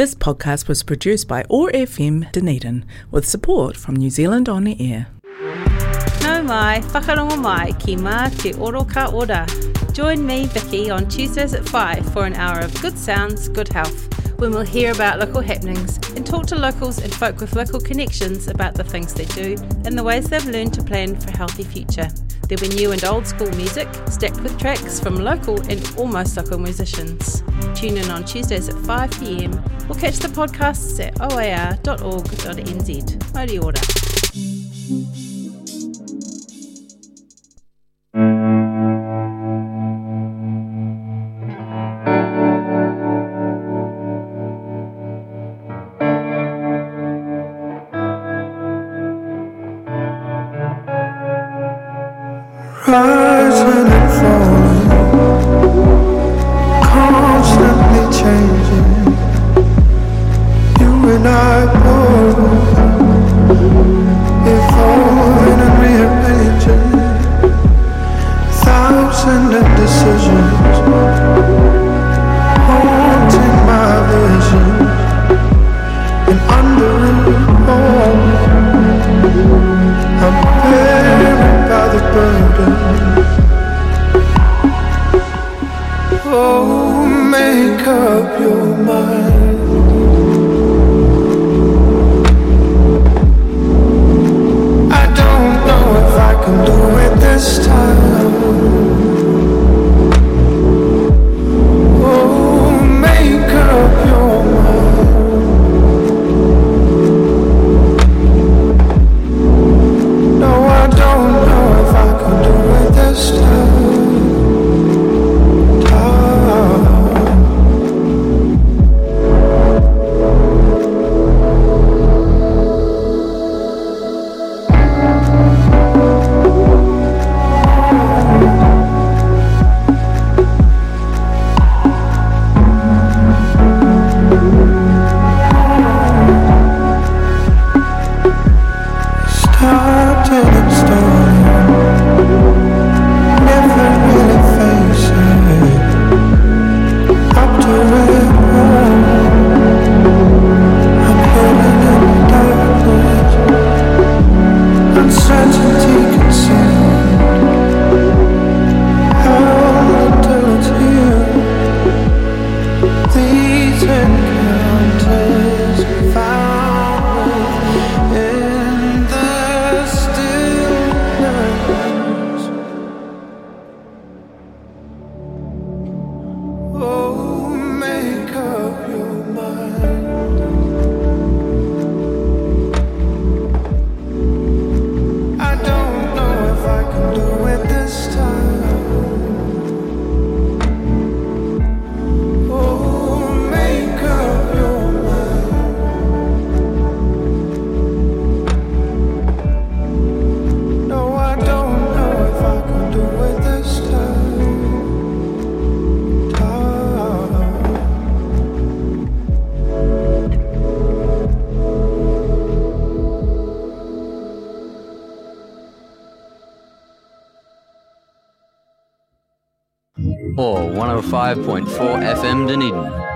This podcast was produced by OAR FM Dunedin with support from New Zealand On the Air. Nau mai, whakarongo mai ki mā te oro ka ora. Join me, Vicky, on Tuesdays at 5 for an hour of good sounds, good health, when we'll hear about local happenings and talk to locals and folk with local connections about the things they do and the ways they've learned to plan for a healthy future. There'll be new and old school music, stacked with tracks from local and almost local musicians. Tune in on Tuesdays at 5pm or catch the podcasts at oar.org.nz. Mauri ora. 105.4 FM Dunedin.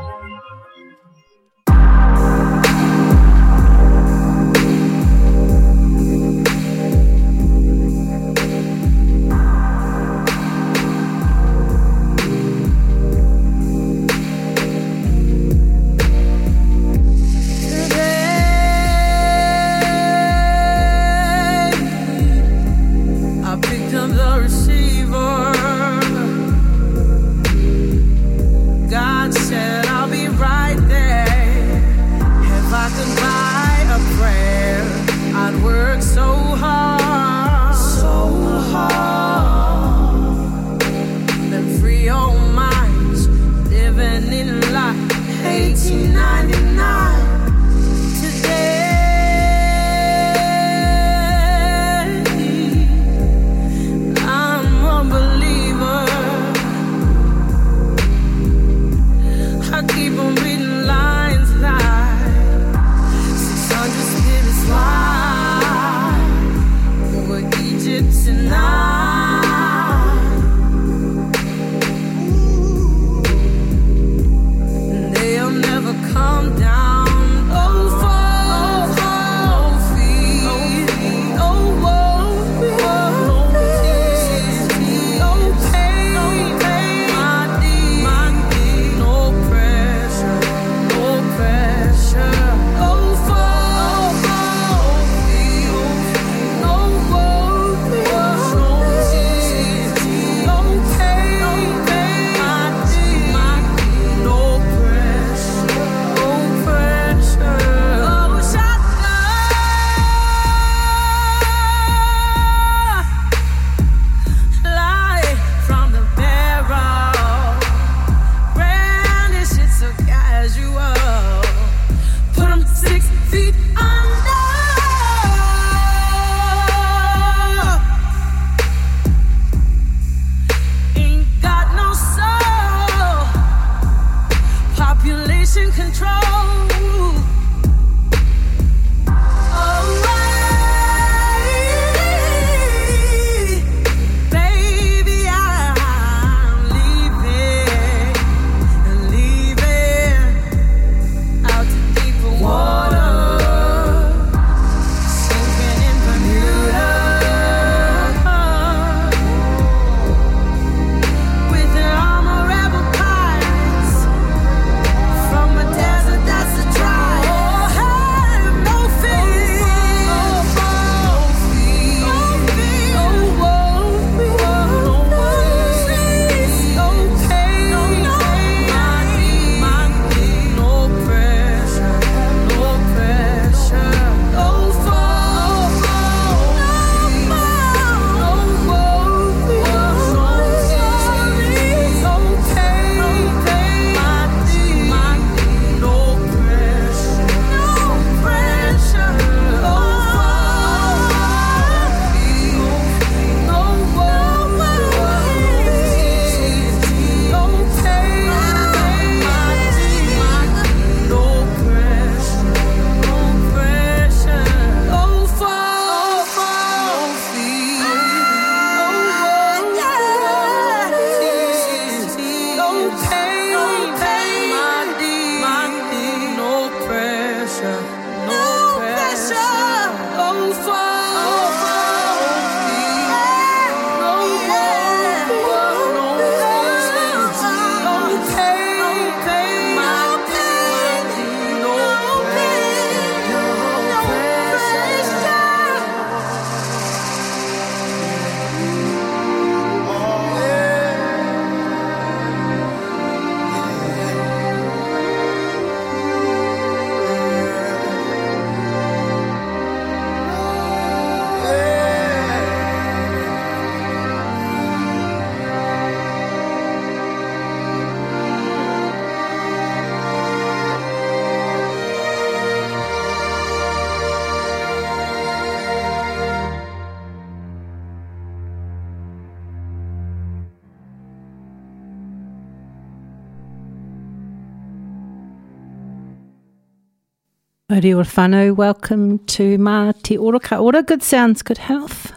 Ora welcome to Mā Te Oro Ka Ora, Good Sounds, Good Health.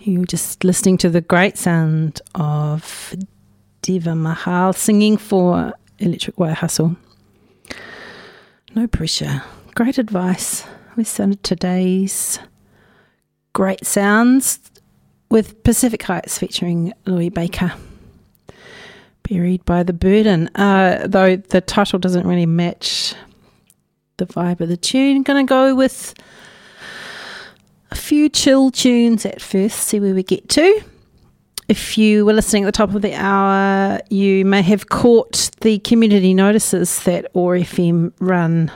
You're just listening to the great sound of Deva Mahal singing for Electric Wire Hustle. No pressure. Great advice. We started today's great sounds with Pacific Heights featuring Louis Baker. Buried by the Burden. Uh, though the title doesn't really match the vibe of the tune. Gonna go with a few chill tunes at first, see where we get to. If you were listening at the top of the hour, you may have caught the community notices that OAR FM run.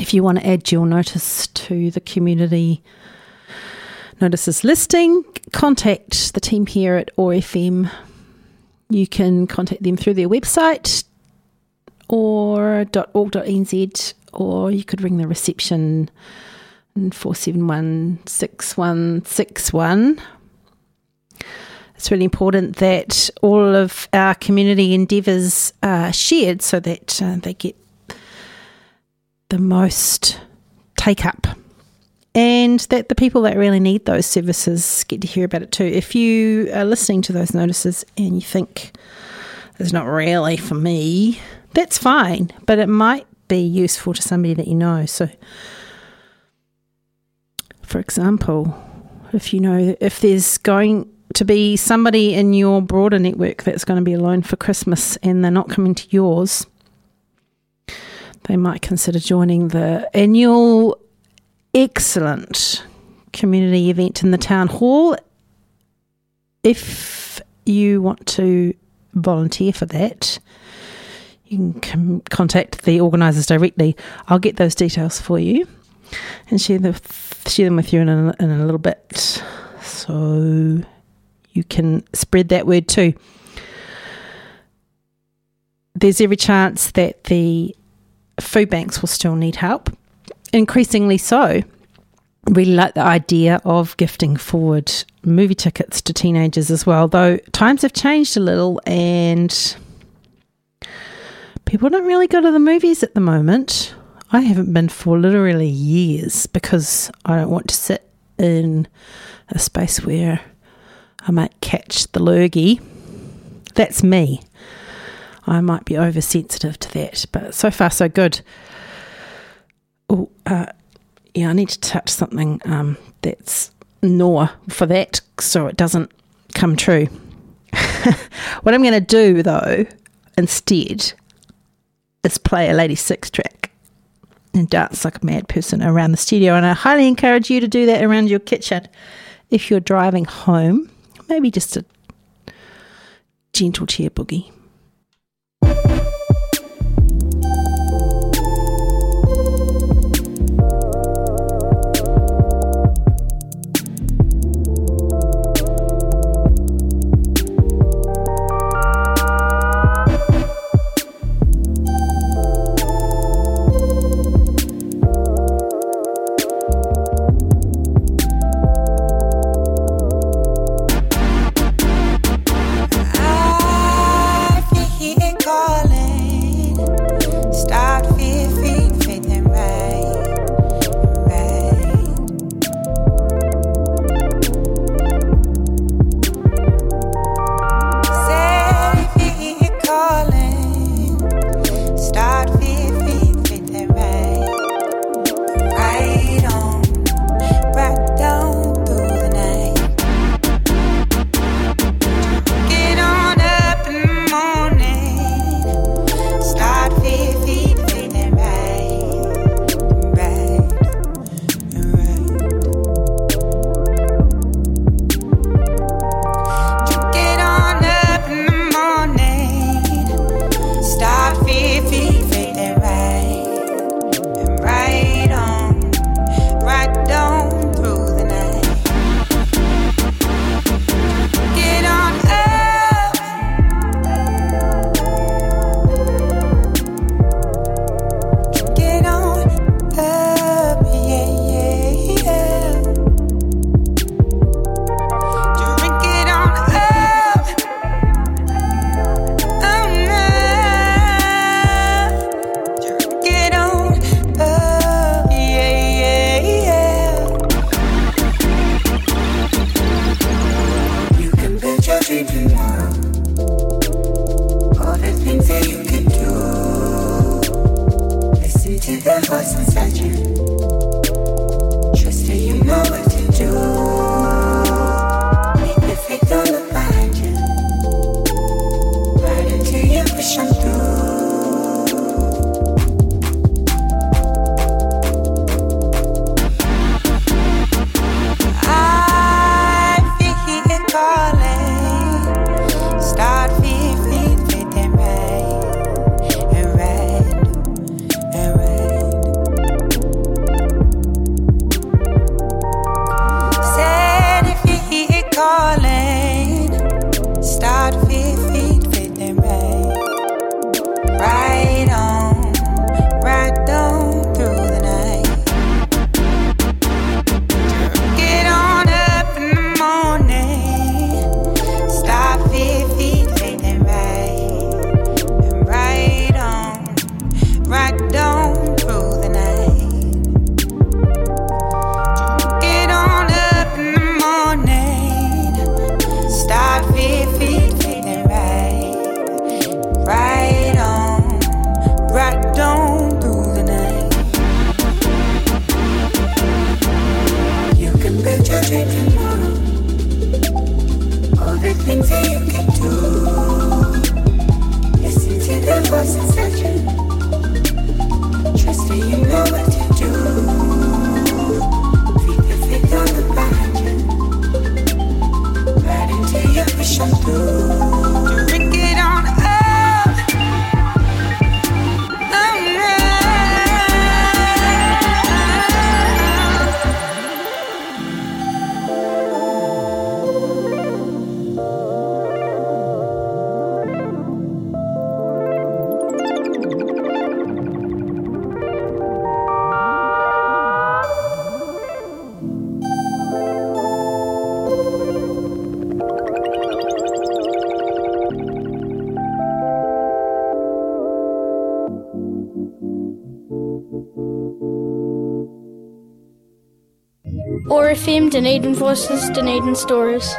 If you want to add your notice to the community notices listing, contact the team here at OAR FM. You can contact them through their website or .org.nz or you could ring the reception 471 6161. It's really important that all of our community endeavours are shared so that uh, they get the most take up and that the people that really need those services get to hear about it too. If you are listening to those notices and you think it's not really for me, that's fine, but it might be useful to somebody that you know. So, for example, if you know if there's going to be somebody in your broader network that's going to be alone for Christmas and they're not coming to yours, they might consider joining the annual excellent community event in the town hall. If you want to volunteer for that, you can com- contact the organisers directly. I'll get those details for you and share, the, share them with you in a, in a little bit so you can spread that word too. There's every chance that the food banks will still need help, increasingly so. Really like the idea of gifting forward movie tickets to teenagers as well, though times have changed a little and people don't really go to the movies at the moment. I haven't been for literally years because I don't want to sit in a space where I might catch the lurgy. That's me. I might be oversensitive to that, but so far so good. Oh, uh, yeah, I need to touch something um, that's gnaw for that so it doesn't come true. what I'm going to do though, instead, is play a Ladi6 track and dance like a mad person around the studio. And I highly encourage you to do that around your kitchen if you're driving home. Maybe just a gentle chair boogie. FM, Dunedin Voices, Dunedin Stories.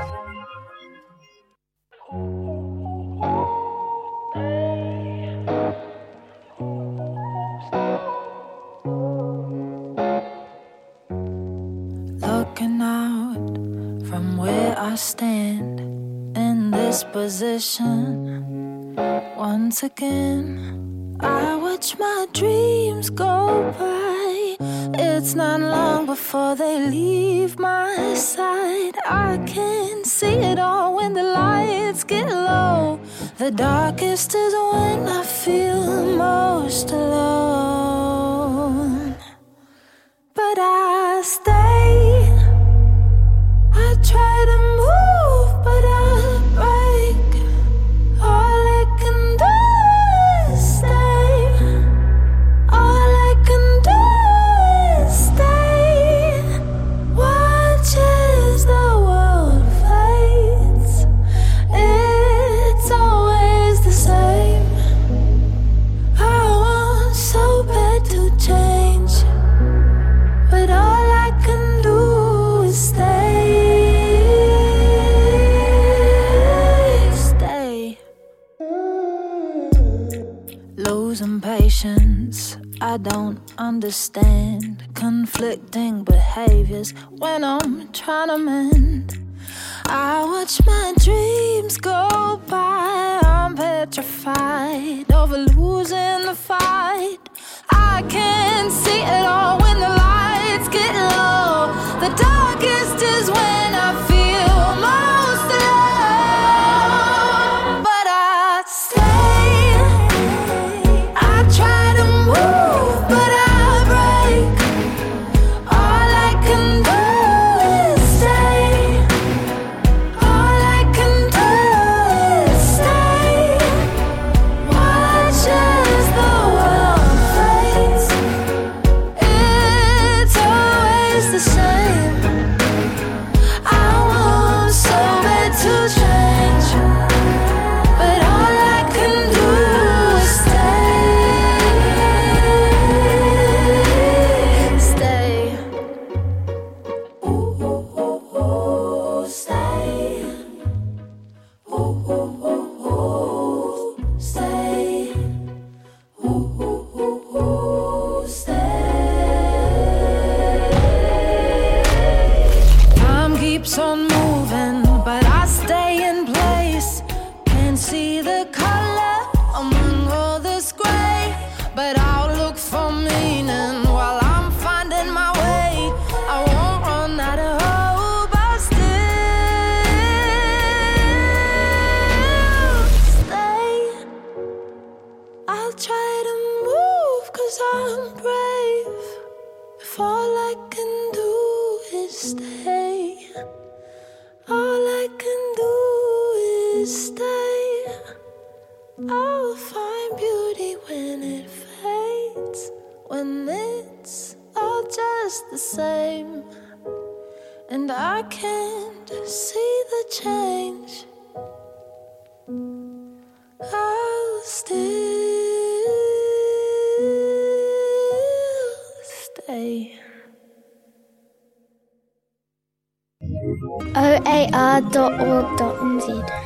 Looking out from where I stand in this position once again, I watch my dreams go by. It's not long before they leave my side. I can see it all when the lights get low. The darkest is when I feel most alone. Conflicting behaviors when I'm trying to mend. I watch my dreams go by. I'm petrified over losing the fight. I can't see it all when the lights get low. The darkest is stay, all I can do is stay. I'll find beauty when it fades, when it's all just the same. And I can't see the change. oar.org.nz.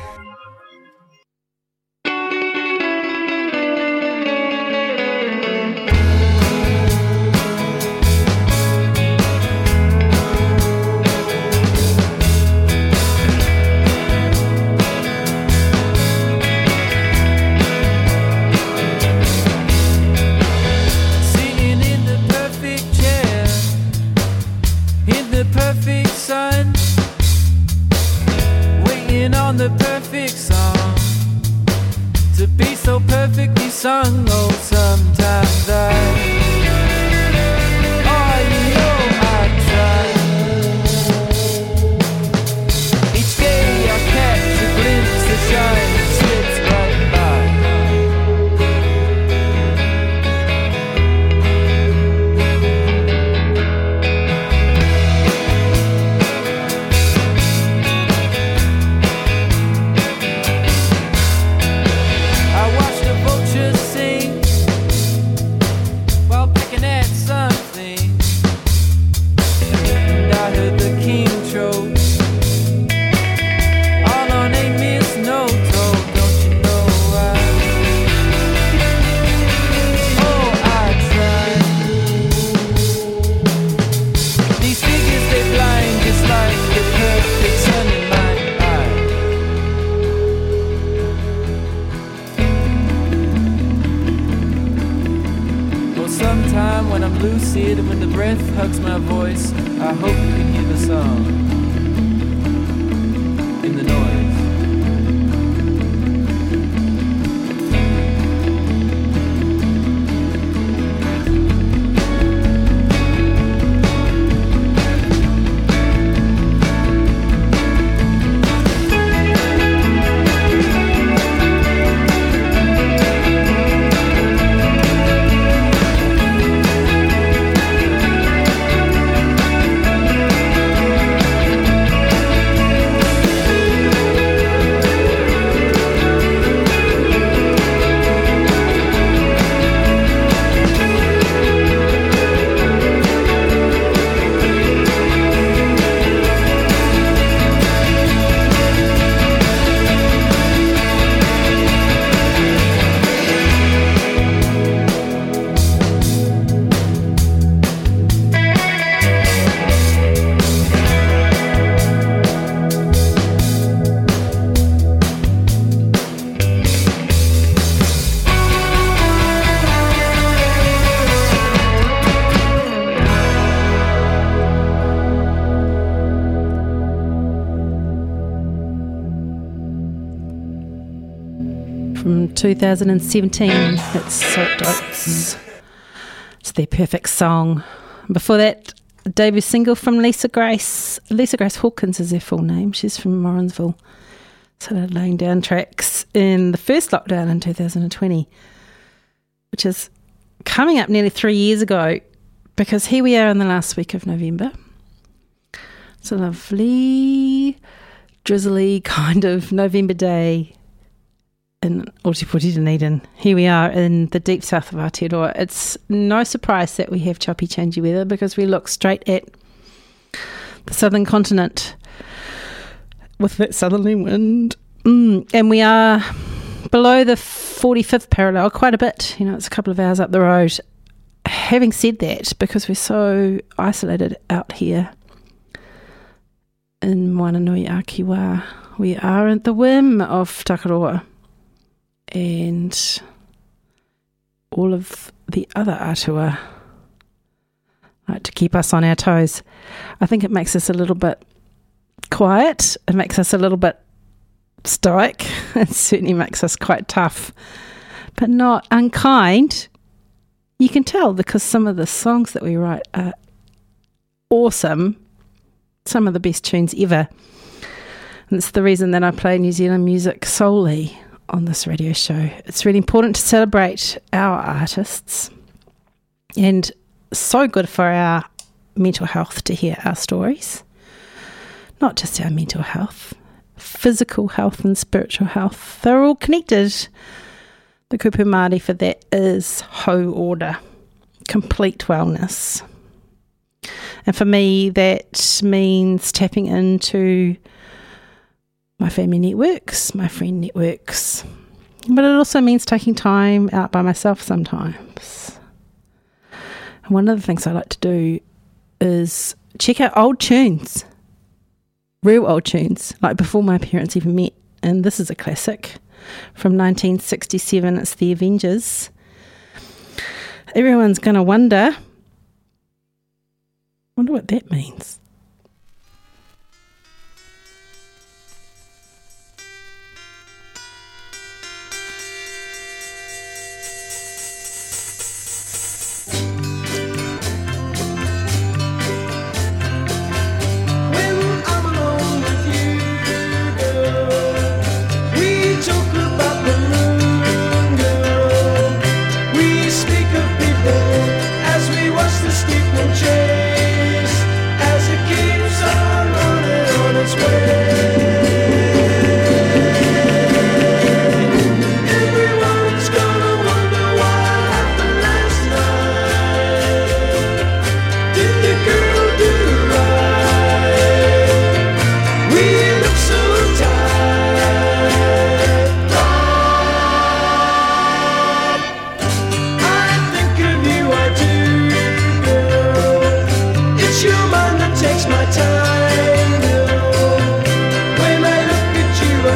from 2017. It's. It's their perfect song. Before that, debut single from Lisa Grace. Lisa Grace Hawkins is her full name. She's from Morrinsville. Started laying down tracks in the first lockdown in 2020, which is coming up nearly three years ago because here we are in the last week of November. It's a lovely, drizzly kind of November day in Ōtepoti Dunedin. Here we are in the deep south of Aotearoa. It's no surprise that we have choppy, changey weather because we look straight at the southern continent with that southerly wind. Mm, and we are below the 45th parallel quite a bit. You know, it's a couple of hours up the road. Having said that, because we're so isolated out here in Moananui-a-Kiwa, we are at the whim of Takaroa and all of the other atua to keep us on our toes. I think it makes us a little bit quiet. It makes us a little bit stoic. It certainly makes us quite tough, but not unkind. You can tell because some of the songs that we write are awesome, some of the best tunes ever. And it's the reason that I play New Zealand music solely on this radio show. It's really important to celebrate our artists and so good for our mental health to hear our stories. Not just our mental health, physical health and spiritual health. They're all connected. The kupu Māori for that is hauora, complete wellness. And for me, that means tapping into my family networks, my friend networks. But it also means taking time out by myself sometimes. And one of the things I like to do is check out old tunes, real old tunes, like before my parents even met. And this is a classic from 1967. It's The Avengers. Everyone's going to wonder, wonder what that means.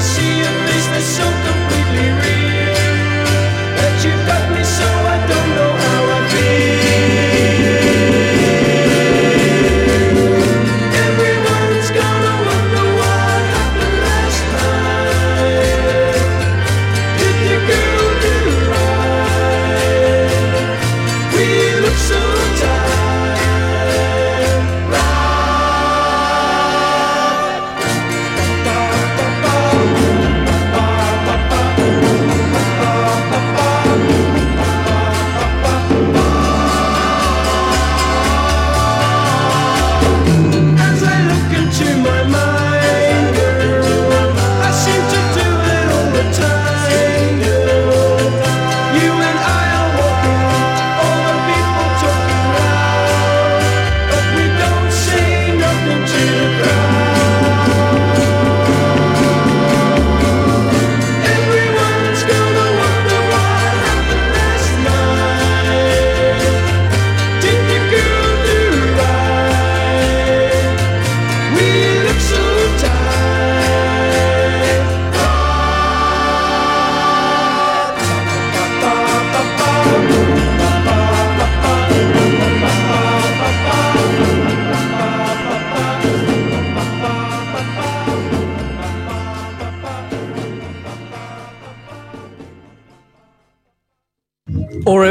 At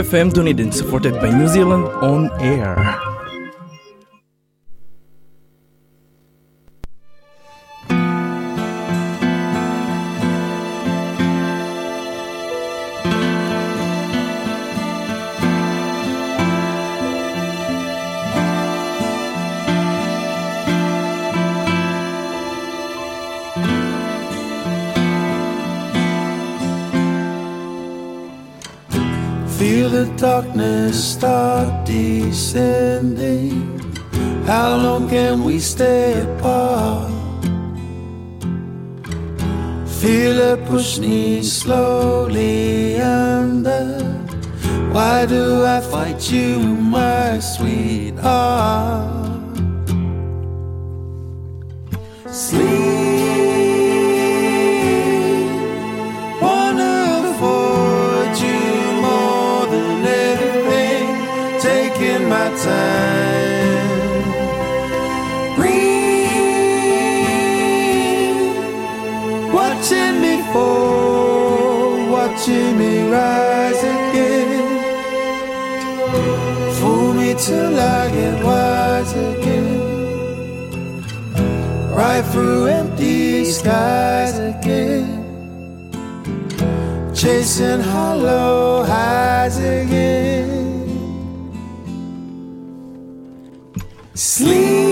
FM Dunedin, supported by New Zealand On Air. Darkness start descending. How long can we stay apart? Feel it push me slowly under. Why do I fight you, my sweetheart? Watching me rise again. Fool me till I get wise again. Right through empty skies again. Chasing hollow highs again. Sleep.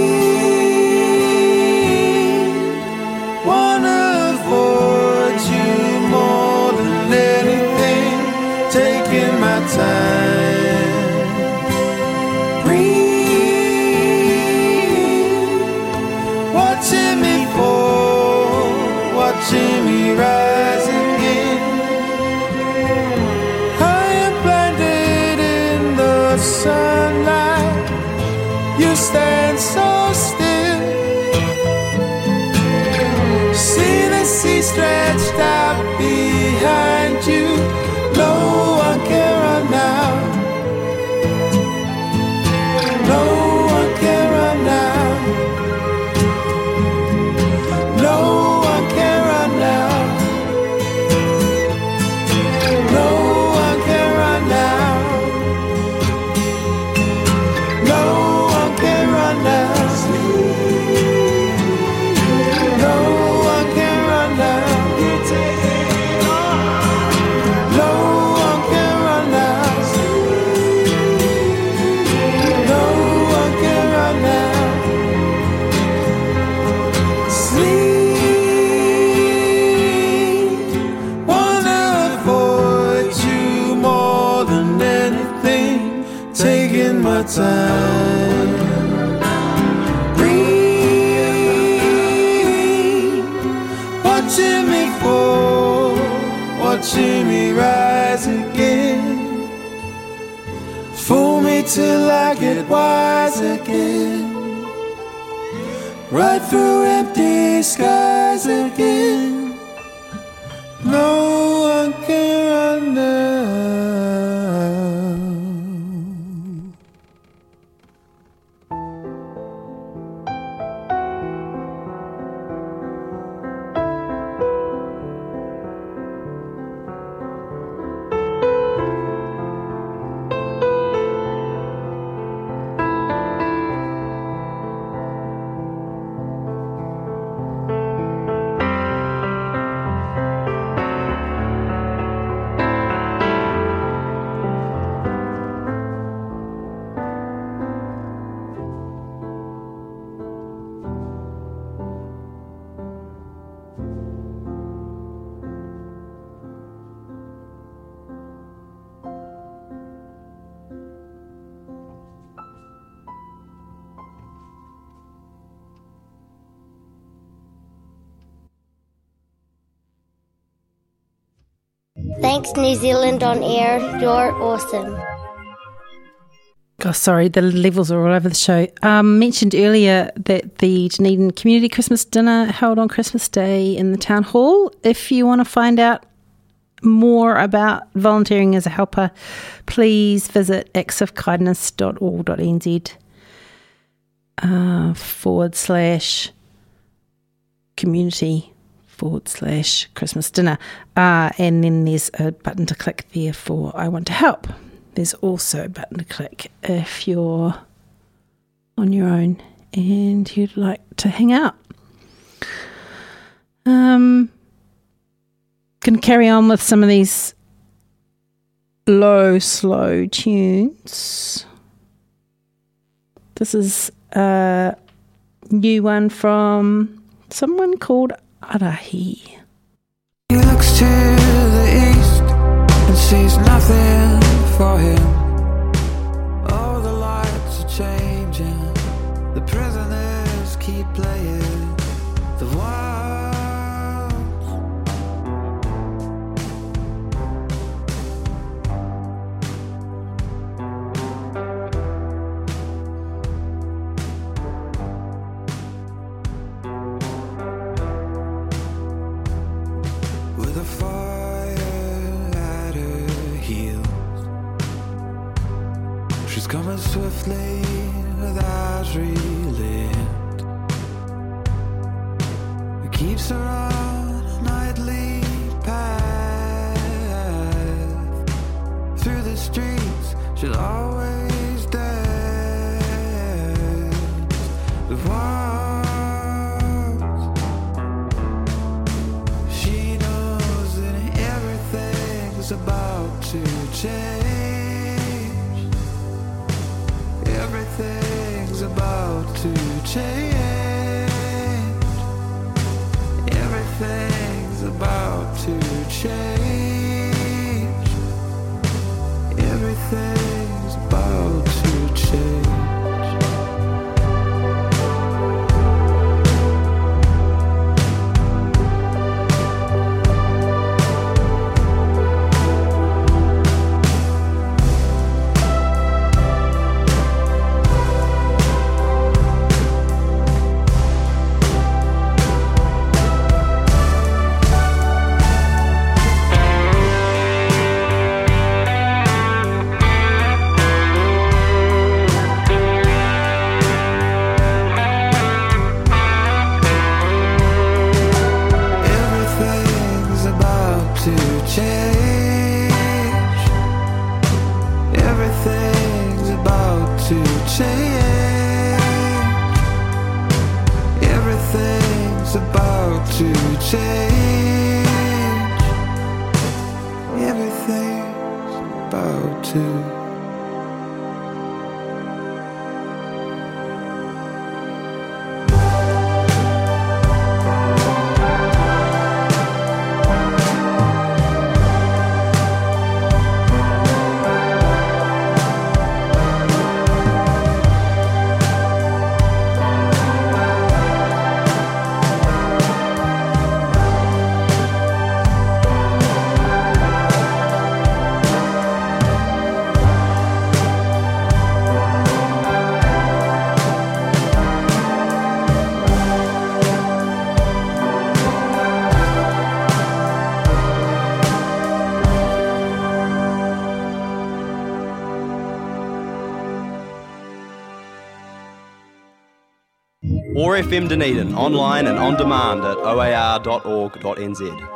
Watching me rise again. I am blinded in the sunlight. You stand so still. See the sea stretched out behind again. Right through empty skies again. Thanks, New Zealand on air. You're awesome. Oh, sorry, the levels are all over the show. Um, mentioned earlier that the Dunedin Community Christmas Dinner held on Christmas Day in the town hall. If you want to find out more about volunteering as a helper, please visit actsofkindness.org.nz uh, forward slash community forward slash Christmas dinner. Uh, and then there's a button to click there for I want to help. There's also a button to click if you're on your own and you'd like to hang out. Um, can carry on with some of these low, slow tunes. This is a new one from someone called Arahi. FM Dunedin, online and on demand at oar.org.nz.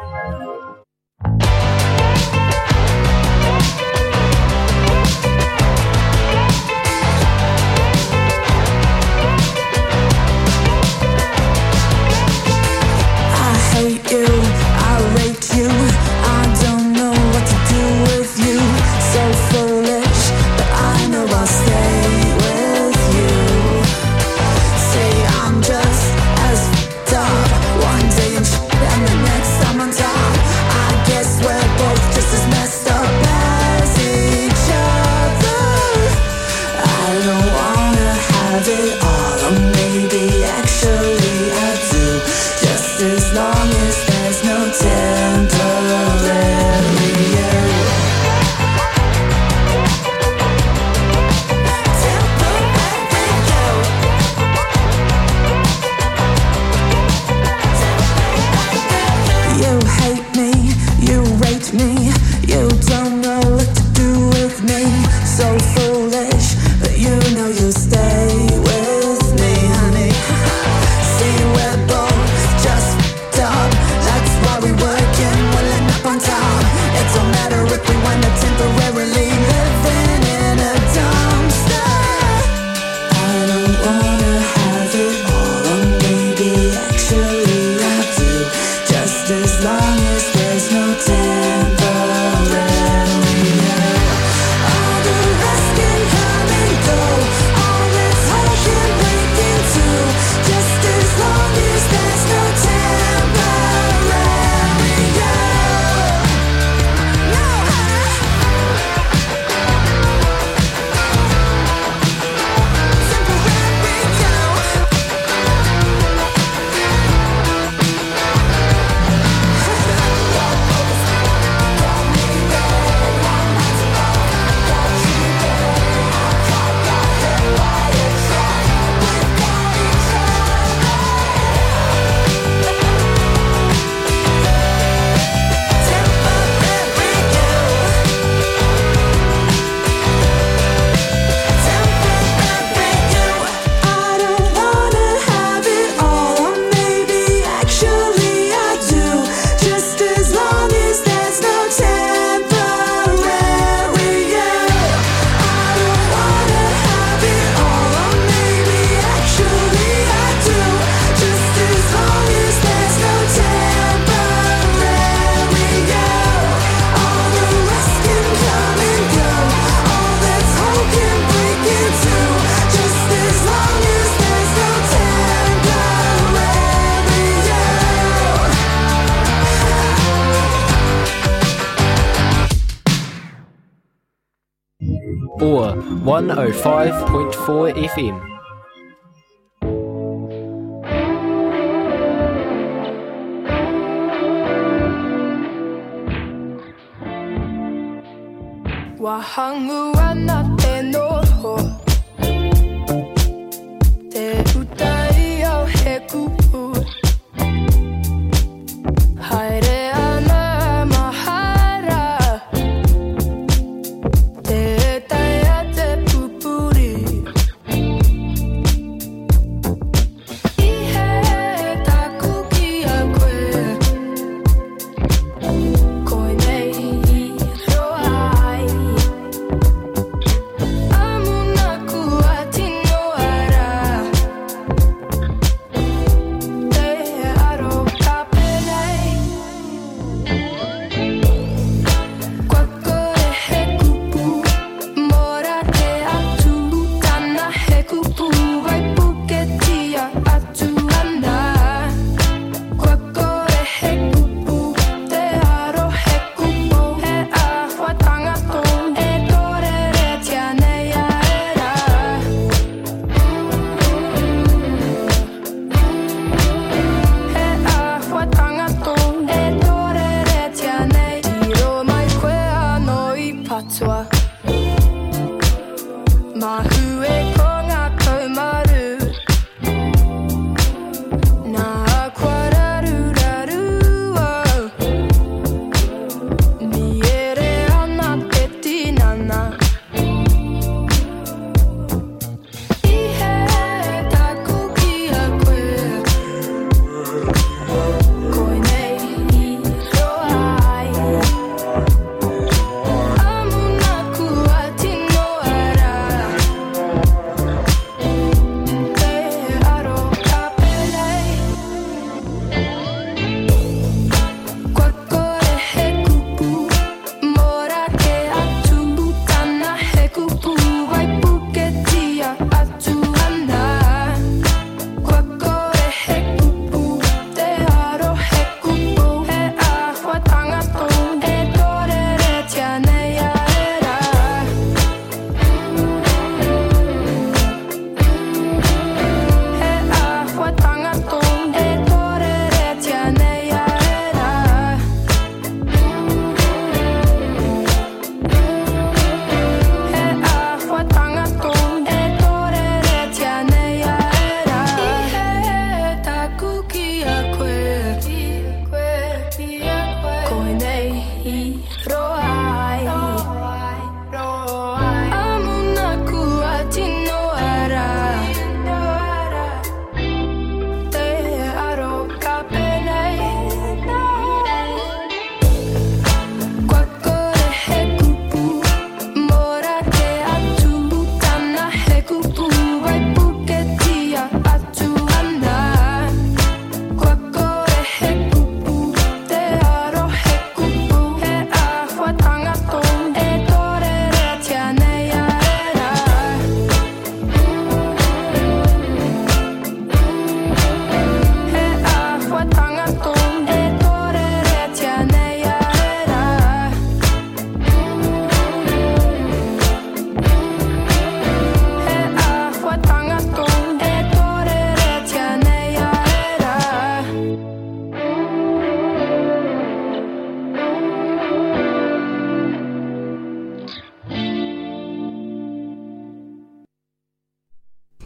105.4 FM.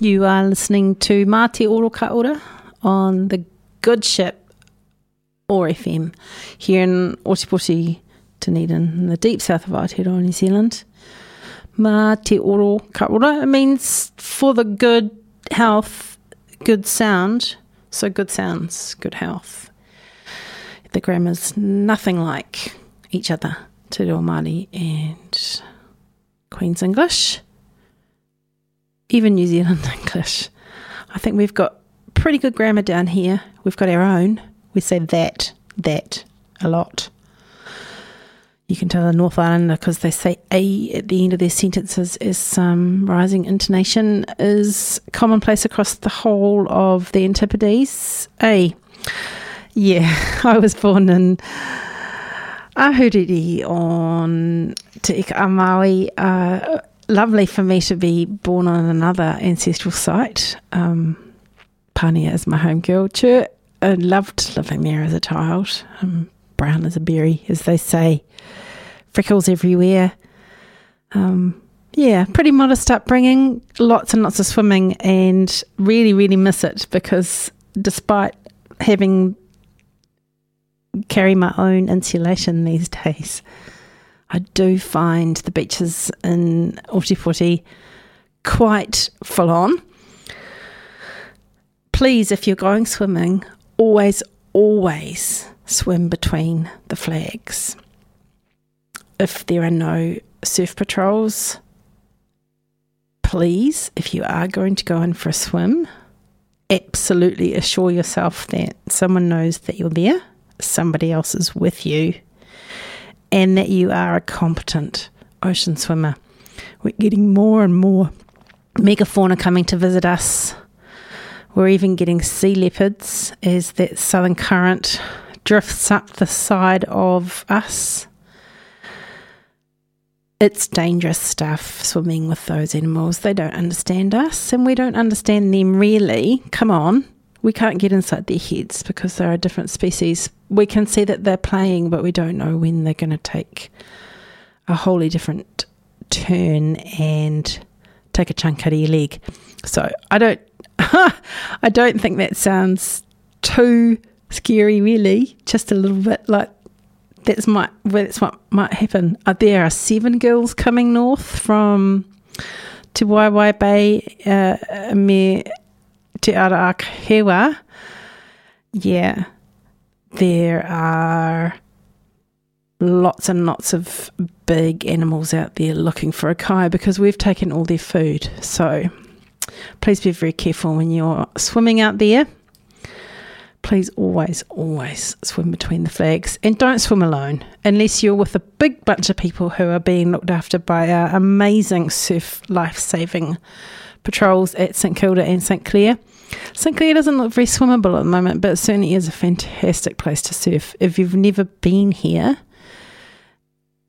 You are listening to Mā Te Oro Ora on the Good Ship OAR FM here in Ōtepoti, Dunedin, in the deep south of Aotearoa, New Zealand. Oro Ka Ora it means for the good health, good sound. So good sounds, good health. The grammar's nothing like each other, Te Reo Māori and Queen's English even New Zealand English. I think we've got pretty good grammar down here. We've got our own. We say that, that a lot. You can tell the North Islander because they say a at the end of their sentences is um, rising intonation is commonplace across the whole of the Antipodes. A. Yeah, I was born in Ahuriri on Te Ika a Maui. Uh, lovely for me to be born on another ancestral site. Um, Pania is my home. Chur, I loved living there as a child. Um, brown as a berry, as they say. Freckles everywhere. Um, yeah, pretty modest upbringing, lots and lots of swimming, and really, really miss it because despite having carry my own insulation these days, I do find the beaches in Ōtepoti quite full on. Please, if you're going swimming, always, always swim between the flags. If there are no surf patrols, please, if you are going to go in for a swim, absolutely assure yourself that someone knows that you're there, somebody else is with you, and that you are a competent ocean swimmer. We're getting more and more megafauna coming to visit us. We're even getting sea leopards as that southern current drifts up the side of us. It's dangerous stuff swimming with those animals. They don't understand us and we don't understand them really. Come on. We can't get inside their heads because they're a different species. We can see that they're playing, but we don't know when they're going to take a wholly different turn and take a chunk out of your leg. So I don't, I don't think that sounds too scary, really. Just a little bit like that's might that's what might happen. Uh, there are seven girls coming north from Te Waewae Bay, uh, me Te Arahewa. Yeah, there are lots and lots of big animals out there looking for a kai because we've taken all their food. So please be very careful when you're swimming out there please always, always swim between the flags and don't swim alone unless you're with a big bunch of people who are being looked after by our amazing surf life saving patrols at St Kilda and St Clair. St Clair doesn't look very swimmable at the moment, but it certainly is a fantastic place to surf. If you've never been here,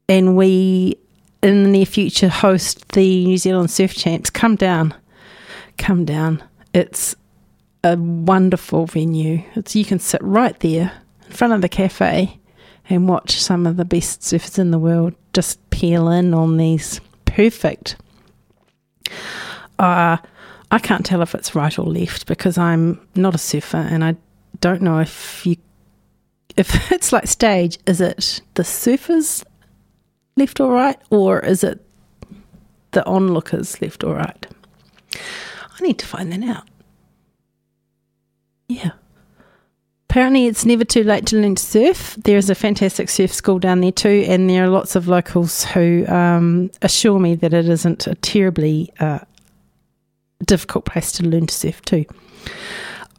and we in the near future host the New Zealand Surf Champs, come down. Come down. It's a wonderful venue. It's you can sit right there in front of the cafe and watch some of the best surfers in the world just peel in on these perfect. Uh, I can't tell if it's right or left because I'm not a surfer and I don't know if you if it's like stage, is it the surfers left or right, or is it the onlookers left or right? I need to find that out. Yeah. Apparently, it's never too late to learn to surf. There is a fantastic surf school down there too, and there are lots of locals who um, assure me that it isn't a terribly uh, difficult place to learn to surf too.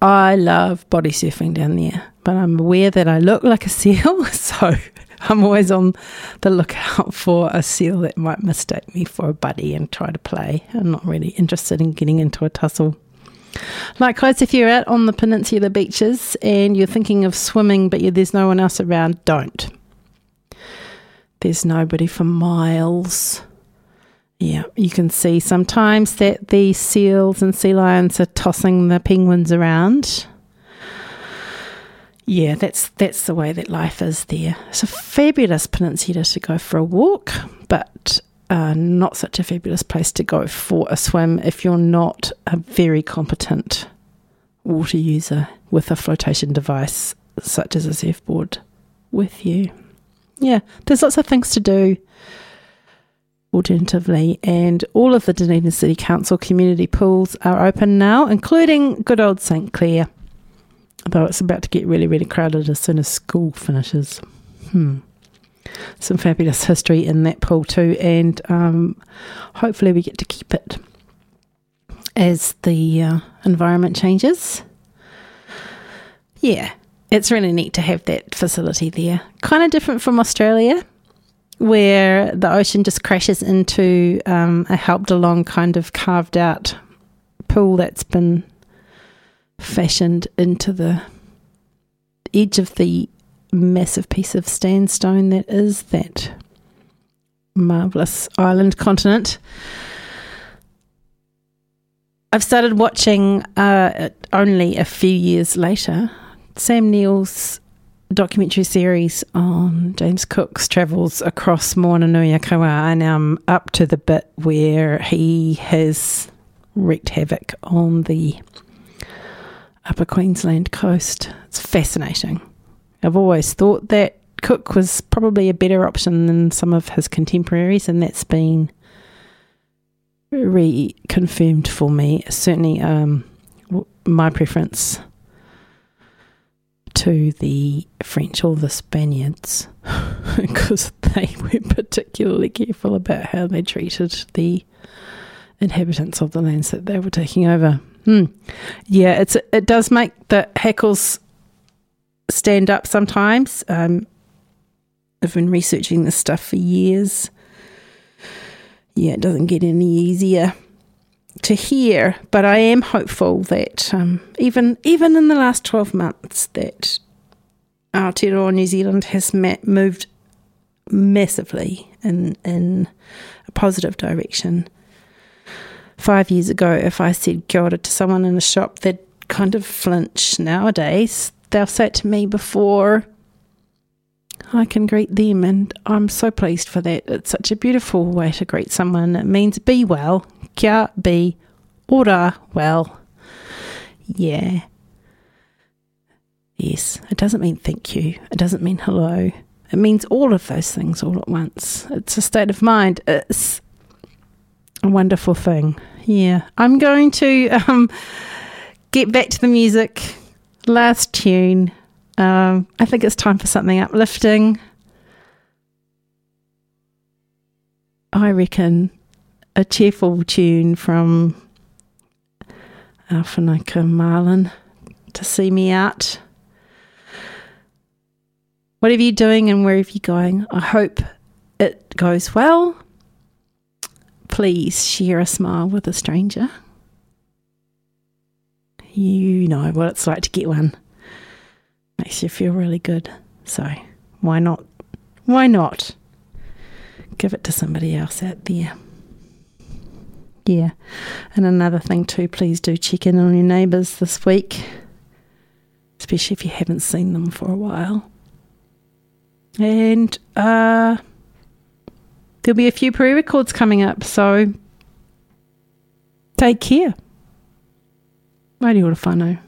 I love body surfing down there, but I'm aware that I look like a seal, so I'm always on the lookout for a seal that might mistake me for a buddy and try to play. I'm not really interested in getting into a tussle. Likewise, if you're out on the peninsula beaches and you're thinking of swimming but there's no one else around, don't. There's nobody for miles. Yeah, you can see sometimes that the seals and sea lions are tossing the penguins around. Yeah, that's that's the way that life is there. It's a fabulous peninsula to go for a walk, but uh, not such a fabulous place to go for a swim if you're not a very competent water user with a flotation device such as a surfboard with you. Yeah, there's lots of things to do alternatively, and all of the Dunedin City Council community pools are open now, including good old St Clair, though it's about to get really, really crowded as soon as school finishes. Hmm some fabulous history in that pool too, and um, hopefully we get to keep it as the uh, environment changes. Yeah, it's really neat to have that facility there. Kind of different from Australia, where the ocean just crashes into um, a helped along kind of carved out pool that's been fashioned into the edge of the massive piece of sandstone that is that marvelous island continent. I've started watching uh, only a few years later Sam Neill's documentary series on James Cook's travels across Moananui-a-Kiwa, and I'm up to the bit where he has wreaked havoc on the upper Queensland coast. It's fascinating. I've always thought that Cook was probably a better option than some of his contemporaries, and that's been reconfirmed for me. Certainly, um, my preference to the French or the Spaniards because they were particularly careful about how they treated the inhabitants of the lands that they were taking over. Hmm. Yeah, it's it does make the hackles stand up sometimes. Um, I've been researching this stuff for years. Yeah, it doesn't get any easier to hear, but I am hopeful that um, even even in the last twelve months that Aotearoa New Zealand has moved massively in in a positive direction. Five years ago, if I said kia ora to someone in a shop, they'd kind of flinch. Nowadays, they'll say it to me before I can greet them, and I'm so pleased for that. It's such a beautiful way to greet someone. It means be well, kia be ora well. Yeah. Yes, it doesn't mean thank you. It doesn't mean hello. It means all of those things all at once. It's a state of mind. It's a wonderful thing. Yeah. I'm going to um, get back to the music. Last tune. Um, I think it's time for something uplifting. I reckon a cheerful tune from uh, Alphanaka Marlin to see me out. Whatever you're doing and wherever you're going, I hope it goes well. Please share a smile with a stranger. You know what it's like to get one. Makes you feel really good. So, why not? Why not? Give it to somebody else out there. Yeah. And another thing, too, please do check in on your neighbours this week, especially if you haven't seen them for a while. And uh, there'll be a few pre records coming up, so take care. Radio Ora whanau.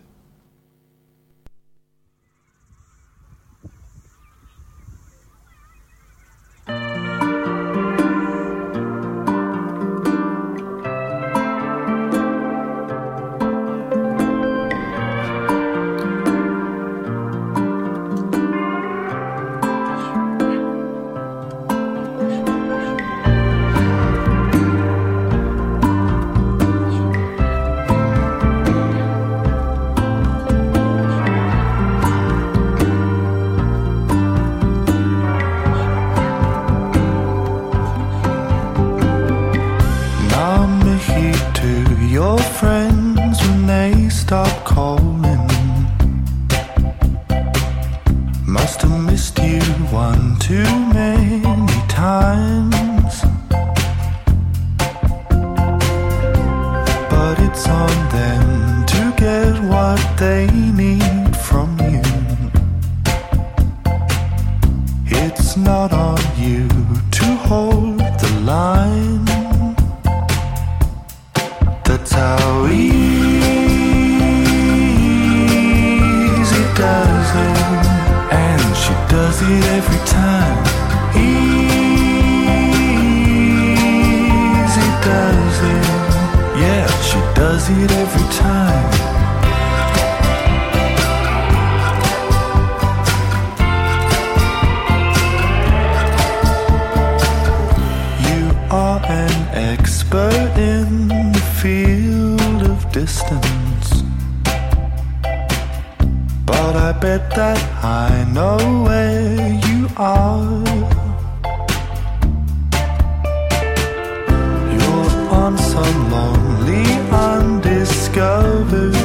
On some lonely, undiscovered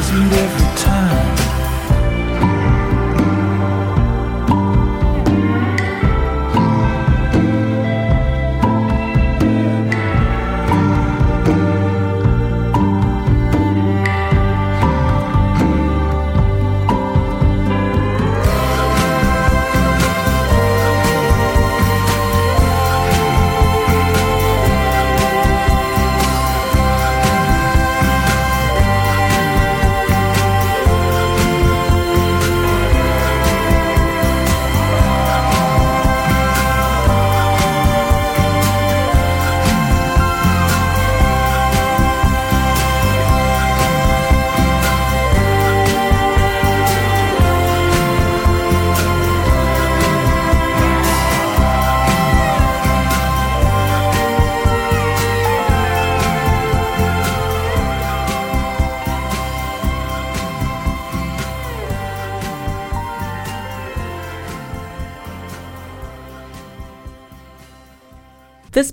doesn't every